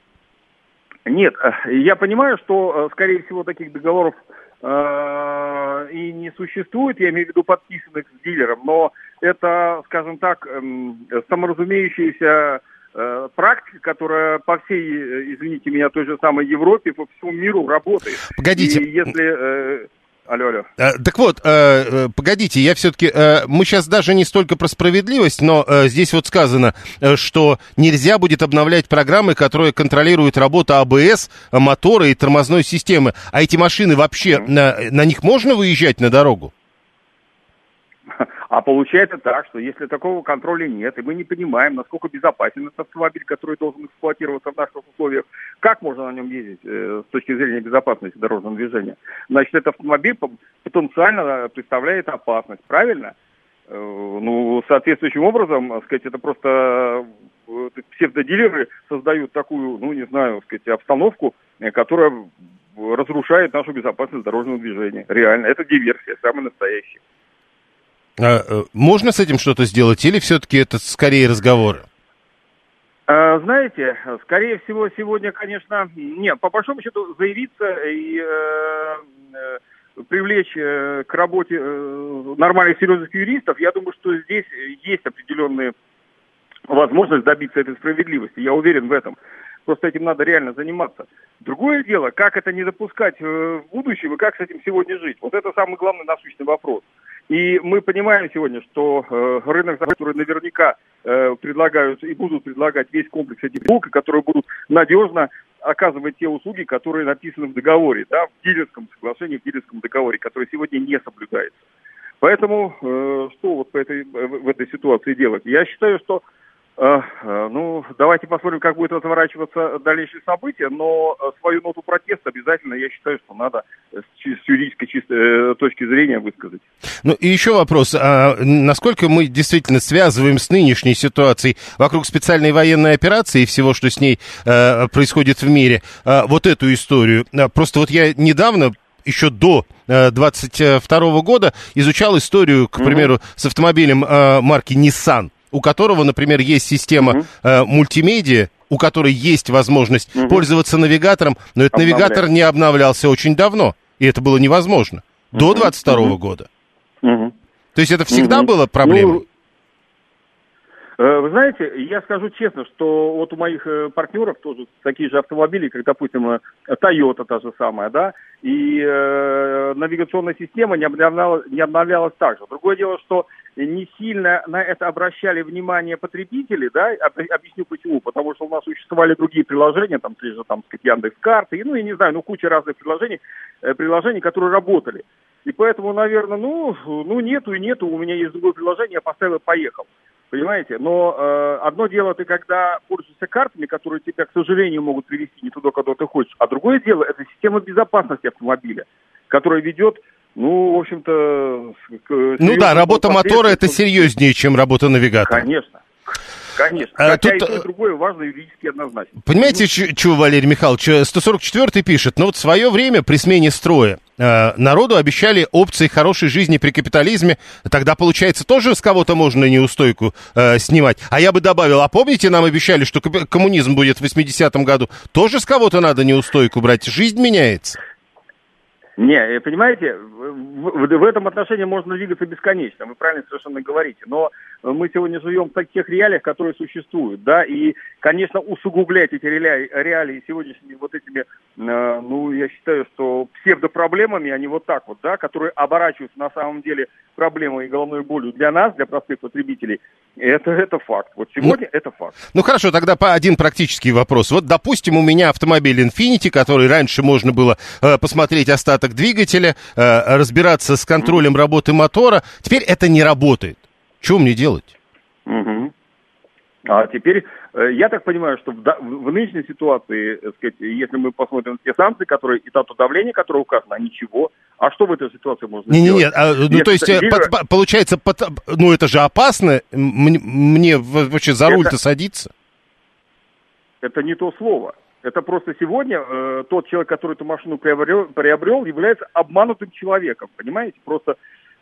[SPEAKER 5] Нет, э, я понимаю, что, э, скорее всего, таких договоров э, и не существует, я имею в виду подписанных с дилером, но это, скажем так, эм, саморазумеющаяся практика, которая по всей, извините меня, той же самой Европе, по всему миру работает.
[SPEAKER 1] Погодите.
[SPEAKER 5] И если Алло, алло.
[SPEAKER 1] А, так вот, э, погодите, я все-таки... Э, мы сейчас даже не столько про справедливость, но э, здесь вот сказано, э, что нельзя будет обновлять программы, которые контролируют работу АБС, мотора и тормозной системы. А эти машины вообще, mm-hmm. на, на них можно выезжать на дорогу?
[SPEAKER 5] А получается так, что если такого контроля нет, и мы не понимаем, насколько безопасен этот автомобиль, который должен эксплуатироваться в наших условиях, как можно на нем ездить э, с точки зрения безопасности дорожного движения, значит, этот автомобиль потенциально э, представляет опасность, правильно? Э, ну, соответствующим образом, так сказать, это просто э, псевдодилеры создают такую, ну, не знаю, сказать, обстановку, э, которая разрушает нашу безопасность дорожного движения. Реально, это диверсия, самая настоящая.
[SPEAKER 1] А, э, можно с этим что-то сделать или все-таки это скорее разговоры?
[SPEAKER 5] А, знаете, скорее всего, сегодня, конечно, нет, по большому счету заявиться и э, э привлечь э, к работе э, нормальных серьезных юристов, я думаю, что здесь есть определенные возможность добиться этой справедливости. Я уверен в этом. Просто этим надо реально заниматься. Другое дело, как это не допускать в будущем и как с этим сегодня жить. Вот это самый главный насущный вопрос. И мы понимаем сегодня, что э, рынок, который наверняка э, предлагают и будут предлагать весь комплекс этих услуг, которые будут надежно оказывать те услуги, которые написаны в договоре, да, в дилерском соглашении, в дилерском договоре, который сегодня не соблюдается. Поэтому э, что вот по этой, в этой ситуации делать? Я считаю, что Э, э, ну, давайте посмотрим, как будет разворачиваться дальнейшие события, но э, свою ноту протеста обязательно, я считаю, что надо с юридической чистой точки зрения высказать.
[SPEAKER 1] Ну и еще вопрос, а насколько мы действительно связываем с нынешней ситуацией вокруг специальной военной операции и всего, что с ней э, происходит в мире, э, вот эту историю? Просто вот я недавно еще до 22 года изучал историю, к примеру, с автомобилем э, марки Nissan у которого, например, есть система угу. э, мультимедиа, у которой есть возможность угу. пользоваться навигатором, но этот навигатор не обновлялся очень давно, и это было невозможно. Угу. До 22 угу. года. Угу. То есть это всегда угу. было проблемой? Ну,
[SPEAKER 5] Э, вы знаете, я скажу честно, что вот у моих э, партнеров тоже такие же автомобили, как, допустим, э, Toyota та же самая, да, и э, навигационная система не обновлялась, не обновлялась так же. Другое дело, что не сильно на это обращали внимание потребители, да, объясню почему, потому что у нас существовали другие приложения, там, те же, там, сказать, Яндекс.Карты, ну, я не знаю, ну, куча разных приложений, приложений, которые работали. И поэтому, наверное, ну, ну, нету и нету, у меня есть другое приложение, я поставил и поехал. Понимаете? Но э, одно дело ты, когда пользуешься картами, которые тебя, к сожалению, могут привести не туда, куда ты хочешь. А другое дело – это система безопасности автомобиля, которая ведет ну, в общем-то...
[SPEAKER 1] Ну да, работа мотора это серьезнее, чем работа навигатора.
[SPEAKER 5] Конечно. Конечно. А, Хотя тут... и то, и другое важно юридически однозначно.
[SPEAKER 1] Понимаете, чего Валерий Михайлович? 144-й пишет, ну вот в свое время при смене строя э, народу обещали опции хорошей жизни при капитализме, тогда, получается, тоже с кого-то можно неустойку э, снимать. А я бы добавил, а помните, нам обещали, что коммунизм будет в 80-м году? Тоже с кого-то надо неустойку брать? Жизнь меняется.
[SPEAKER 5] Не, э, понимаете, в, в, этом отношении можно двигаться бесконечно, вы правильно совершенно говорите, но мы сегодня живем в тех реалиях, которые существуют, да, и, конечно, усугублять эти реалии, реалии сегодняшними вот этими, э, ну, я считаю, что псевдопроблемами, они вот так вот, да, которые оборачиваются на самом деле проблемой и головной болью для нас, для простых потребителей, это, это факт. Вот сегодня ну, это факт.
[SPEAKER 1] Ну хорошо, тогда по один практический вопрос. Вот, допустим, у меня автомобиль Infiniti, который раньше можно было э, посмотреть остаток двигателя, э, разбираться с контролем работы мотора. Теперь это не работает. Что мне делать?
[SPEAKER 5] Угу. А теперь Э, я так понимаю, что в, в нынешней ситуации, так сказать, если мы посмотрим на те санкции, которые и то давление, которое указано, а ничего. А что в этой ситуации можно
[SPEAKER 1] не, сделать? Нет, а, ну Нет, то есть, лидер... Э, под, получается, под, ну это же опасно, мне, мне вообще за руль-то садиться?
[SPEAKER 5] Это не то слово. Это просто сегодня э, тот человек, который эту машину приобрел, приобрел, является обманутым человеком, понимаете? Просто,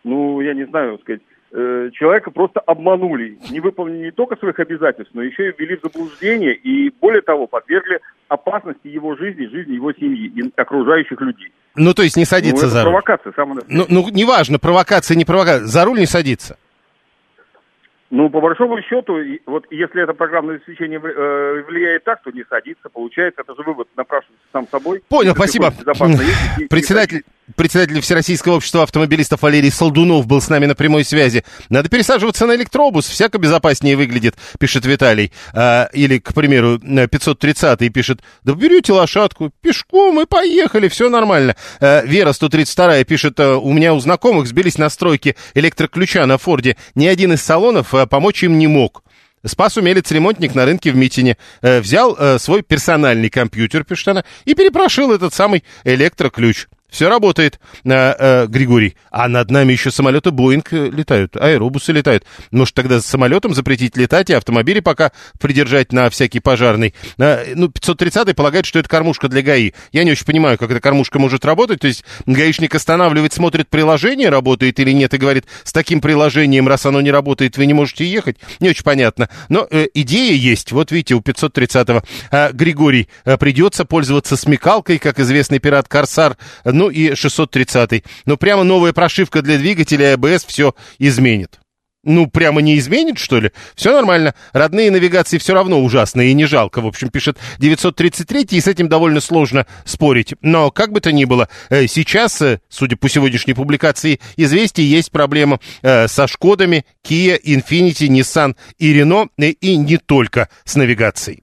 [SPEAKER 5] ну, я не знаю, сказать, э, человека просто обманули, не выполнили не только своих обязательств, но еще и ввели в заблуждение и, более того, подвергли опасности его жизни, жизни его семьи и окружающих людей.
[SPEAKER 1] Ну, то есть не садиться ну, за
[SPEAKER 5] руль. провокация, самое
[SPEAKER 1] Ну, ну, неважно, провокация, не провокация, за руль не садиться.
[SPEAKER 5] Ну, по большому счету, вот если это программное обеспечение э, влияет так, то не садится. Получается, это же вывод напрашивается сам собой.
[SPEAKER 1] Понял, спасибо. Председатель, председатель Всероссийского общества автомобилистов Валерий Солдунов был с нами на прямой связи. Надо пересаживаться на электробус, всяко безопаснее выглядит, пишет Виталий. А, или, к примеру, 530-й пишет, да берете лошадку, пешком и поехали, все нормально. А, Вера 132 пишет, «А, у меня у знакомых сбились настройки электроключа на Форде. Ни один из салонов а, помочь им не мог. Спас умелец-ремонтник на рынке в Митине. Э, взял э, свой персональный компьютер, пишет она, и перепрошил этот самый электроключ. Все работает, э, э, Григорий. А над нами еще самолеты Боинг э, летают, аэробусы летают. Может, тогда с самолетом запретить летать и автомобили пока придержать на всякий пожарный. Э, ну, 530-й полагает, что это кормушка для ГАИ. Я не очень понимаю, как эта кормушка может работать. То есть гаишник останавливает, смотрит, приложение работает или нет, и говорит, с таким приложением, раз оно не работает, вы не можете ехать. Не очень понятно. Но э, идея есть. Вот видите, у 530-го э, Григорий придется пользоваться смекалкой, как известный пират Корсар. Ну, ну и 630. Но прямо новая прошивка для двигателя АБС все изменит. Ну, прямо не изменит, что ли? Все нормально. Родные навигации все равно ужасные и не жалко. В общем, пишет 933, и с этим довольно сложно спорить. Но, как бы то ни было, э, сейчас, э, судя по сегодняшней публикации известий, есть проблема э, со Шкодами, Kia, Infiniti, Nissan и Renault, и не только с навигацией.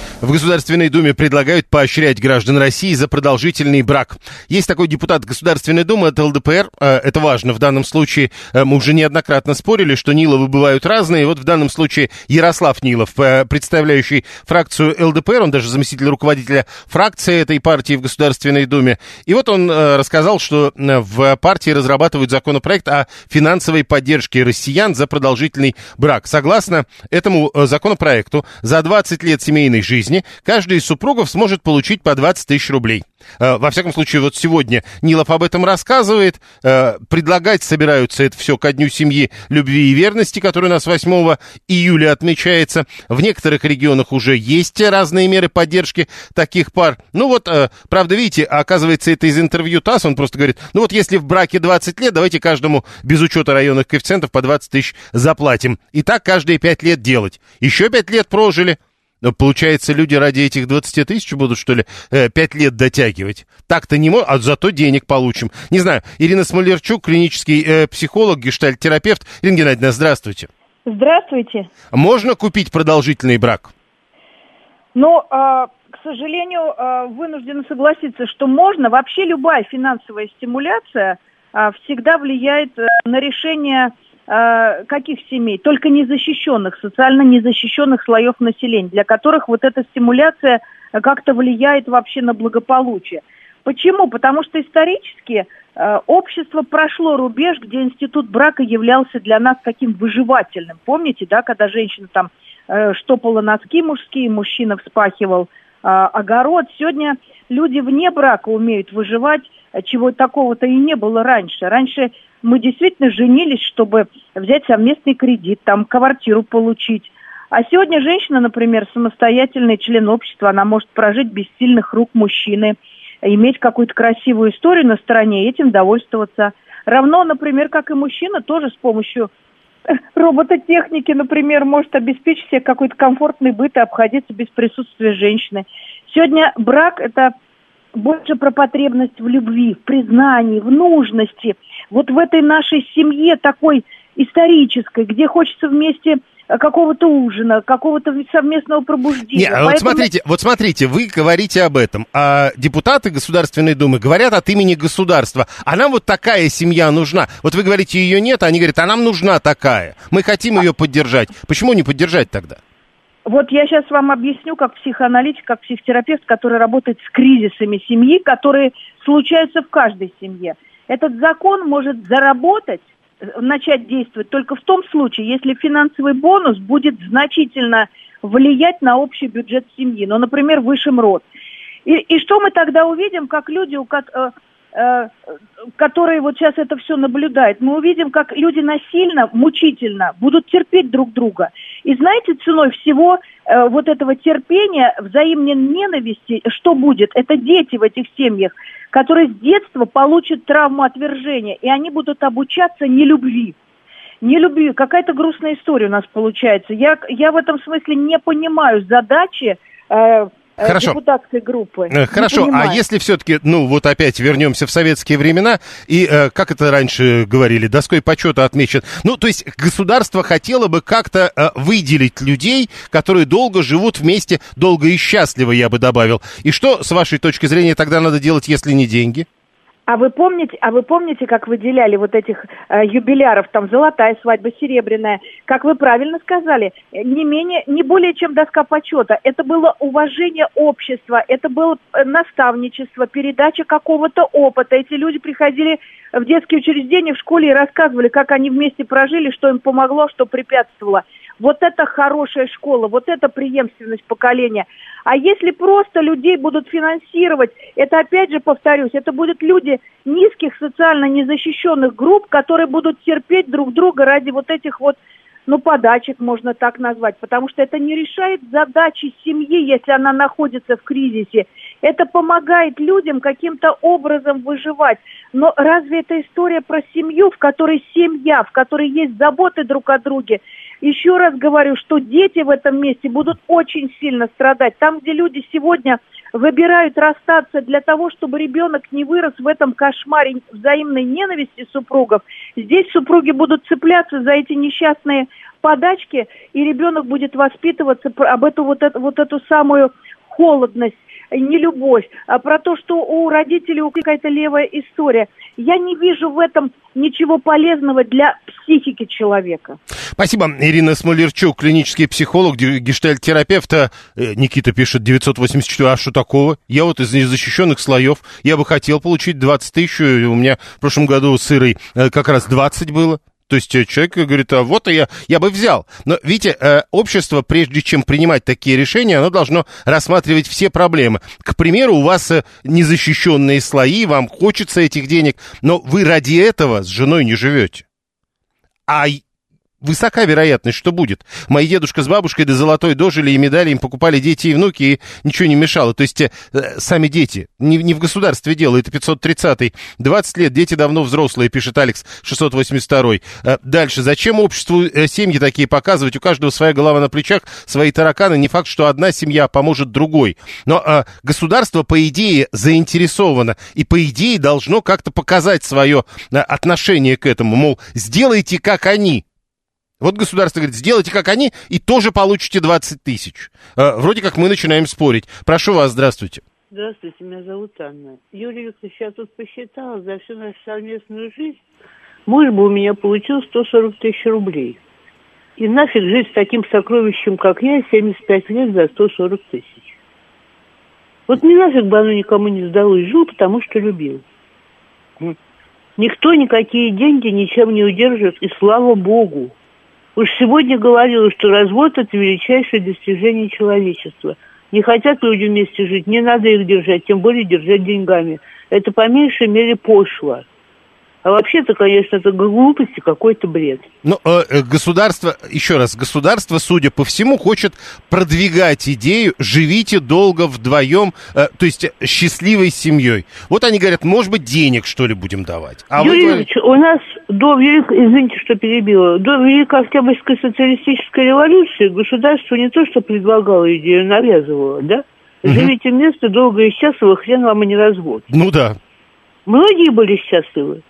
[SPEAKER 1] в Государственной Думе предлагают поощрять граждан России за продолжительный брак. Есть такой депутат Государственной Думы от ЛДПР. Э, это важно. В данном случае э, мы уже неоднократно спорили, что Ниловы бывают разные. Вот в данном случае Ярослав Нилов, э, представляющий фракцию ЛДПР, он даже заместитель руководителя фракции этой партии в Государственной Думе. И вот он рассказал, что в партии разрабатывают законопроект о финансовой поддержке россиян за продолжительный брак. Согласно этому законопроекту, за 20 лет семейной жизни жизни каждый из супругов сможет получить по 20 тысяч рублей. Э, во всяком случае, вот сегодня Нилов об этом рассказывает. Э, предлагать собираются это все ко Дню семьи, любви и верности, который у нас 8 июля отмечается. В некоторых регионах уже есть разные меры поддержки таких пар. Ну вот, э, правда, видите, оказывается, это из интервью ТАСС, он просто говорит, ну вот если в браке 20 лет, давайте каждому без учета районных коэффициентов по 20 тысяч заплатим. И так каждые 5 лет делать. Еще 5 лет прожили, получается, люди ради этих 20 тысяч будут, что ли, э, пять лет дотягивать? Так-то не может, а зато денег получим. Не знаю, Ирина Смолерчук, клинический э, психолог, гештальт-терапевт. Ирина Геннадьевна, здравствуйте.
[SPEAKER 6] Здравствуйте.
[SPEAKER 1] Можно купить продолжительный брак?
[SPEAKER 6] Ну, э, к сожалению, э, вынуждена согласиться, что можно. Вообще любая финансовая стимуляция э, всегда влияет э, на решение Э, каких семей? Только незащищенных, социально незащищенных слоев населения, для которых вот эта стимуляция как-то влияет вообще на благополучие. Почему? Потому что исторически э, общество прошло рубеж, где институт брака являлся для нас таким выживательным. Помните, да, когда женщина там э, штопала носки мужские, мужчина вспахивал э, огород. Сегодня люди вне брака умеют выживать, чего такого-то и не было раньше. Раньше мы действительно женились, чтобы взять совместный кредит, там, квартиру получить. А сегодня женщина, например, самостоятельный член общества, она может прожить без сильных рук мужчины, иметь какую-то красивую историю на стороне и этим довольствоваться. Равно, например, как и мужчина, тоже с помощью робототехники, например, может обеспечить себе какой-то комфортный быт и обходиться без присутствия женщины. Сегодня брак – это больше про потребность в любви, в признании, в нужности. Вот в этой нашей семье такой исторической, где хочется вместе э, какого-то ужина, какого-то совместного пробуждения.
[SPEAKER 1] Не, а вот смотрите, вот смотрите, вы говорите об этом, а депутаты Государственной Думы говорят от имени государства, а нам вот такая семья нужна. Вот вы говорите, ее нет, а они говорят, а нам нужна такая. Мы хотим ее поддержать. Почему не поддержать тогда?
[SPEAKER 6] Вот я сейчас вам объясню, как психоаналитик, как психотерапевт, который работает с кризисами семьи, которые случаются в каждой семье. Этот закон может заработать, начать действовать только в том случае, если финансовый бонус будет значительно влиять на общий бюджет семьи, ну, например, выше МРОД. И, и что мы тогда увидим, как люди, у, э, Э, которые вот сейчас это все наблюдают, мы увидим, как люди насильно, мучительно будут терпеть друг друга. И знаете, ценой всего э, вот этого терпения, взаимной ненависти, что будет? Это дети в этих семьях, которые с детства получат травму отвержения, и они будут обучаться нелюбви. Нелюбви. Какая-то грустная история у нас получается. Я, я в этом смысле не понимаю задачи э, Э, Хорошо. депутатской группы.
[SPEAKER 1] Э, хорошо, а если все-таки, ну вот опять вернемся в советские времена, и э, как это раньше говорили, доской почета отмечен, ну то есть государство хотело бы как-то э, выделить людей, которые долго живут вместе, долго и счастливо, я бы добавил. И что, с вашей точки зрения, тогда надо делать, если не деньги?
[SPEAKER 6] А вы помните, а вы помните, как выделяли вот этих э, юбиляров, там золотая свадьба, серебряная, как вы правильно сказали, не менее, не более чем доска почета. Это было уважение общества, это было э, наставничество, передача какого-то опыта. Эти люди приходили в детские учреждения, в школе и рассказывали, как они вместе прожили, что им помогло, что препятствовало. Вот это хорошая школа, вот это преемственность поколения. А если просто людей будут финансировать, это опять же повторюсь, это будут люди низких социально незащищенных групп, которые будут терпеть друг друга ради вот этих вот ну, подачек можно так назвать, потому что это не решает задачи семьи, если она находится в кризисе. Это помогает людям каким-то образом выживать. Но разве это история про семью, в которой семья, в которой есть заботы друг о друге? Еще раз говорю, что дети в этом месте будут очень сильно страдать. Там, где люди сегодня выбирают расстаться для того, чтобы ребенок не вырос в этом кошмаре взаимной ненависти супругов, здесь супруги будут цепляться за эти несчастные подачки, и ребенок будет воспитываться об эту вот, эту, вот эту самую холодность, не любовь, а про то, что у родителей какая-то левая история. Я не вижу в этом ничего полезного для психики человека.
[SPEAKER 1] Спасибо. Ирина Смолерчук, клинический психолог, гештальт-терапевт. Э, Никита пишет 984. А что такого? Я вот из незащищенных слоев. Я бы хотел получить 20 тысяч. У меня в прошлом году с Ирой э, как раз 20 было. То есть э, человек говорит, а вот я, я бы взял. Но видите, э, общество, прежде чем принимать такие решения, оно должно рассматривать все проблемы. К примеру, у вас э, незащищенные слои, вам хочется этих денег, но вы ради этого с женой не живете. А высока вероятность, что будет. Мои дедушка с бабушкой до золотой дожили, и медали им покупали дети и внуки, и ничего не мешало. То есть э, сами дети, не, не в государстве дело, это 530-й. 20 лет, дети давно взрослые, пишет Алекс 682-й. Э, дальше, зачем обществу э, семьи такие показывать? У каждого своя голова на плечах, свои тараканы. Не факт, что одна семья поможет другой. Но э, государство, по идее, заинтересовано, и по идее должно как-то показать свое э, отношение к этому. Мол, сделайте как они. Вот государство говорит, сделайте как они, и тоже получите 20 тысяч. Э, вроде как мы начинаем спорить. Прошу вас, здравствуйте.
[SPEAKER 7] Здравствуйте, меня зовут Анна. Юрий Викторович, я тут посчитала, за всю нашу совместную жизнь муж бы у меня получил 140 тысяч рублей. И нафиг жить с таким сокровищем, как я, 75 лет за 140 тысяч. Вот не нафиг бы оно никому не сдалось, жил, потому что любил. Никто никакие деньги ничем не удержит, и слава богу. Уж сегодня говорила, что развод – это величайшее достижение человечества. Не хотят люди вместе жить, не надо их держать, тем более держать деньгами. Это по меньшей мере пошло. А вообще-то, конечно, это глупости, какой-то бред.
[SPEAKER 1] Ну, э, э, государство, еще раз, государство, судя по всему, хочет продвигать идею «живите долго вдвоем», э, то есть счастливой семьей. Вот они говорят, может быть, денег, что ли, будем давать.
[SPEAKER 7] А Юрий Ильич, у нас до Великой, извините, что перебила, до Великой Октябрьской социалистической революции государство не то, что предлагало идею, навязывало, да? Живите угу. вместе долго и счастливо, хрен вам и не развод.
[SPEAKER 1] Ну да.
[SPEAKER 7] Многие были счастливы.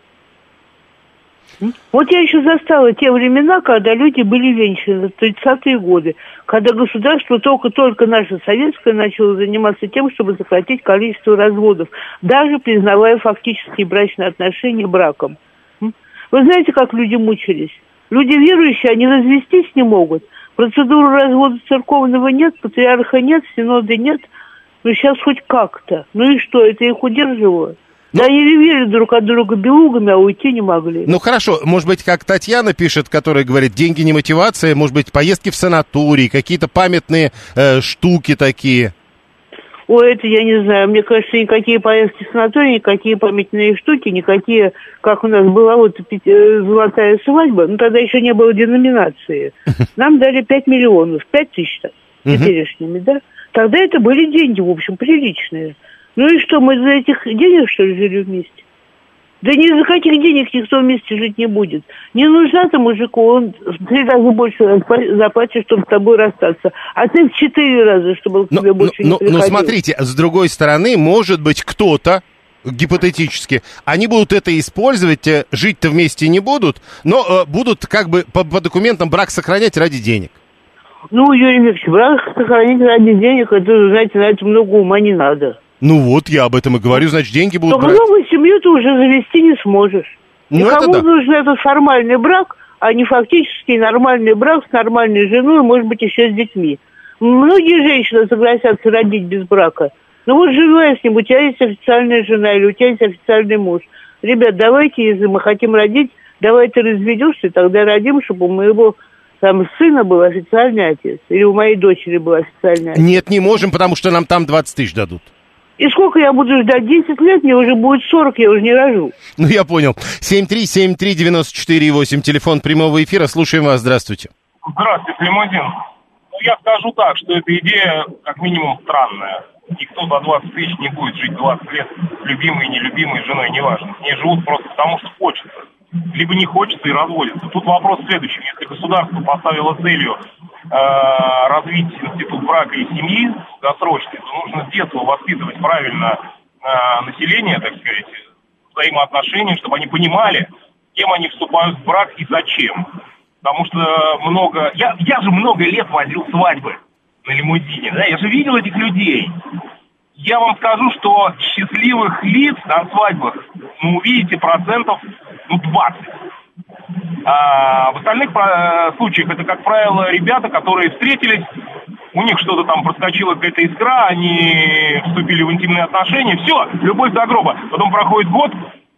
[SPEAKER 7] Вот я еще застала те времена, когда люди были венчаны, 30-е годы, когда государство только-только наше советское начало заниматься тем, чтобы сократить количество разводов, даже признавая фактические брачные отношения браком. Вы знаете, как люди мучились? Люди верующие, они развестись не могут. Процедуры развода церковного нет, патриарха нет, синода нет. Ну, сейчас хоть как-то. Ну и что, это их удерживало? Да они ревели друг от друга белугами, а уйти не могли.
[SPEAKER 1] Ну хорошо, может быть, как Татьяна пишет, которая говорит, деньги не мотивация, может быть, поездки в санаторий, какие-то памятные э, штуки такие.
[SPEAKER 7] Ой, это я не знаю. Мне кажется, никакие поездки в санаторий, никакие памятные штуки, никакие, как у нас была вот э, золотая свадьба, ну тогда еще не было деноминации. Нам дали 5 миллионов, 5 тысяч теперешними, да? Тогда это были деньги, в общем, приличные. Ну и что, мы за этих денег, что ли, жили вместе? Да ни за каких денег никто вместе жить не будет. Не нужна ты мужику, он в три раза больше заплатит, чтобы с тобой расстаться. А ты в четыре раза, чтобы к тебе больше
[SPEAKER 1] но,
[SPEAKER 7] не приходил.
[SPEAKER 1] Но смотрите, с другой стороны, может быть, кто-то, гипотетически, они будут это использовать, э, жить-то вместе не будут, но э, будут как бы по, по документам брак сохранять ради денег.
[SPEAKER 7] Ну, Юрий Викторович, брак сохранить ради денег, это, знаете, на это много ума не надо.
[SPEAKER 1] Ну вот, я об этом и говорю, значит, деньги будут
[SPEAKER 7] Только
[SPEAKER 1] брать.
[SPEAKER 7] новую семью ты уже завести не сможешь.
[SPEAKER 1] Ну,
[SPEAKER 7] и
[SPEAKER 1] это
[SPEAKER 7] кому
[SPEAKER 1] да.
[SPEAKER 7] нужен этот формальный брак, а не фактически нормальный брак с нормальной женой, может быть, еще с детьми. Многие женщины согласятся родить без брака. Ну вот живу я с ним, у тебя есть официальная жена или у тебя есть официальный муж. Ребят, давайте, если мы хотим родить, давай ты разведешься, тогда родим, чтобы у моего там сына был официальный отец. Или у моей дочери был официальный отец.
[SPEAKER 1] Нет, не можем, потому что нам там 20 тысяч дадут.
[SPEAKER 7] И сколько я буду ждать? 10 лет, мне уже будет 40, я уже не рожу.
[SPEAKER 1] Ну, я понял. 7373948, телефон прямого эфира. Слушаем вас. Здравствуйте.
[SPEAKER 8] Здравствуйте, Лимузин. Ну, я скажу так, что эта идея как минимум странная. Никто за 20 тысяч не будет жить 20 лет любимой нелюбимой женой, неважно. С ней живут просто потому, что хочется. Либо не хочется и разводятся. Тут вопрос в следующем. Если государство поставило целью э, развить институт брака и семьи досрочный, то нужно с детства воспитывать правильно э, население, так сказать, взаимоотношения, чтобы они понимали, кем они вступают в брак и зачем. Потому что много... Я, я же много лет возил свадьбы на лимузине, да, я же видел этих людей. Я вам скажу, что счастливых лиц на свадьбах, ну, увидите процентов, ну, 20. А в остальных э, случаях это, как правило, ребята, которые встретились, у них что-то там проскочила какая-то искра, они вступили в интимные отношения, все, любовь до гроба. Потом проходит год,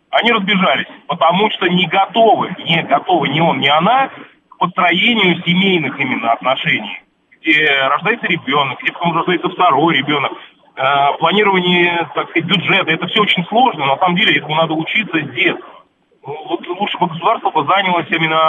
[SPEAKER 8] они разбежались, потому что не готовы, не готовы ни он, ни она к построению семейных именно отношений, где рождается ребенок, где потом рождается второй ребенок. Э, планирование, так сказать, бюджета, это все очень сложно, на самом деле этому надо учиться. Ну, Вот лучше бы государство бы занялось именно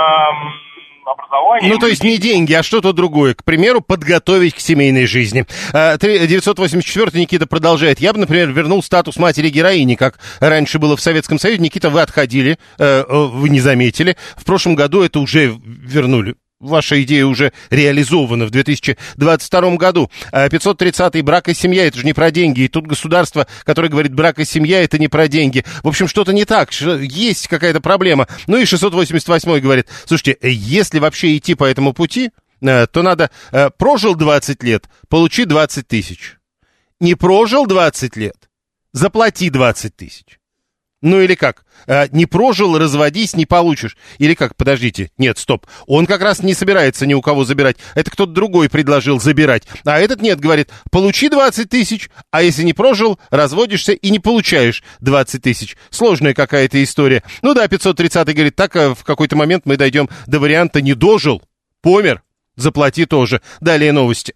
[SPEAKER 8] образованием.
[SPEAKER 1] Ну, то есть не деньги, а что-то другое. К примеру, подготовить к семейной жизни. А, три- 984 Никита продолжает. Я бы, например, вернул статус матери-героини, как раньше было в Советском Союзе. Никита, вы отходили, э, э, вы не заметили. В прошлом году это уже вернули. Ваша идея уже реализована в 2022 году. А 530-й брак и семья, это же не про деньги. И тут государство, которое говорит брак и семья, это не про деньги. В общем, что-то не так, есть какая-то проблема. Ну и 688 говорит, слушайте, если вообще идти по этому пути, э, то надо, э, прожил 20 лет, получи 20 тысяч. Не прожил 20 лет, заплати 20 тысяч. Ну или как? Э, не прожил, разводись, не получишь. Или как? Подождите. Нет, стоп. Он как раз не собирается ни у кого забирать. Это кто-то другой предложил забирать. А этот нет, говорит, получи 20 тысяч, а если не прожил, разводишься и не получаешь 20 тысяч. Сложная какая-то история. Ну да, 530 говорит, так э, в какой-то момент мы дойдем до варианта не дожил, помер, заплати тоже. Далее новости.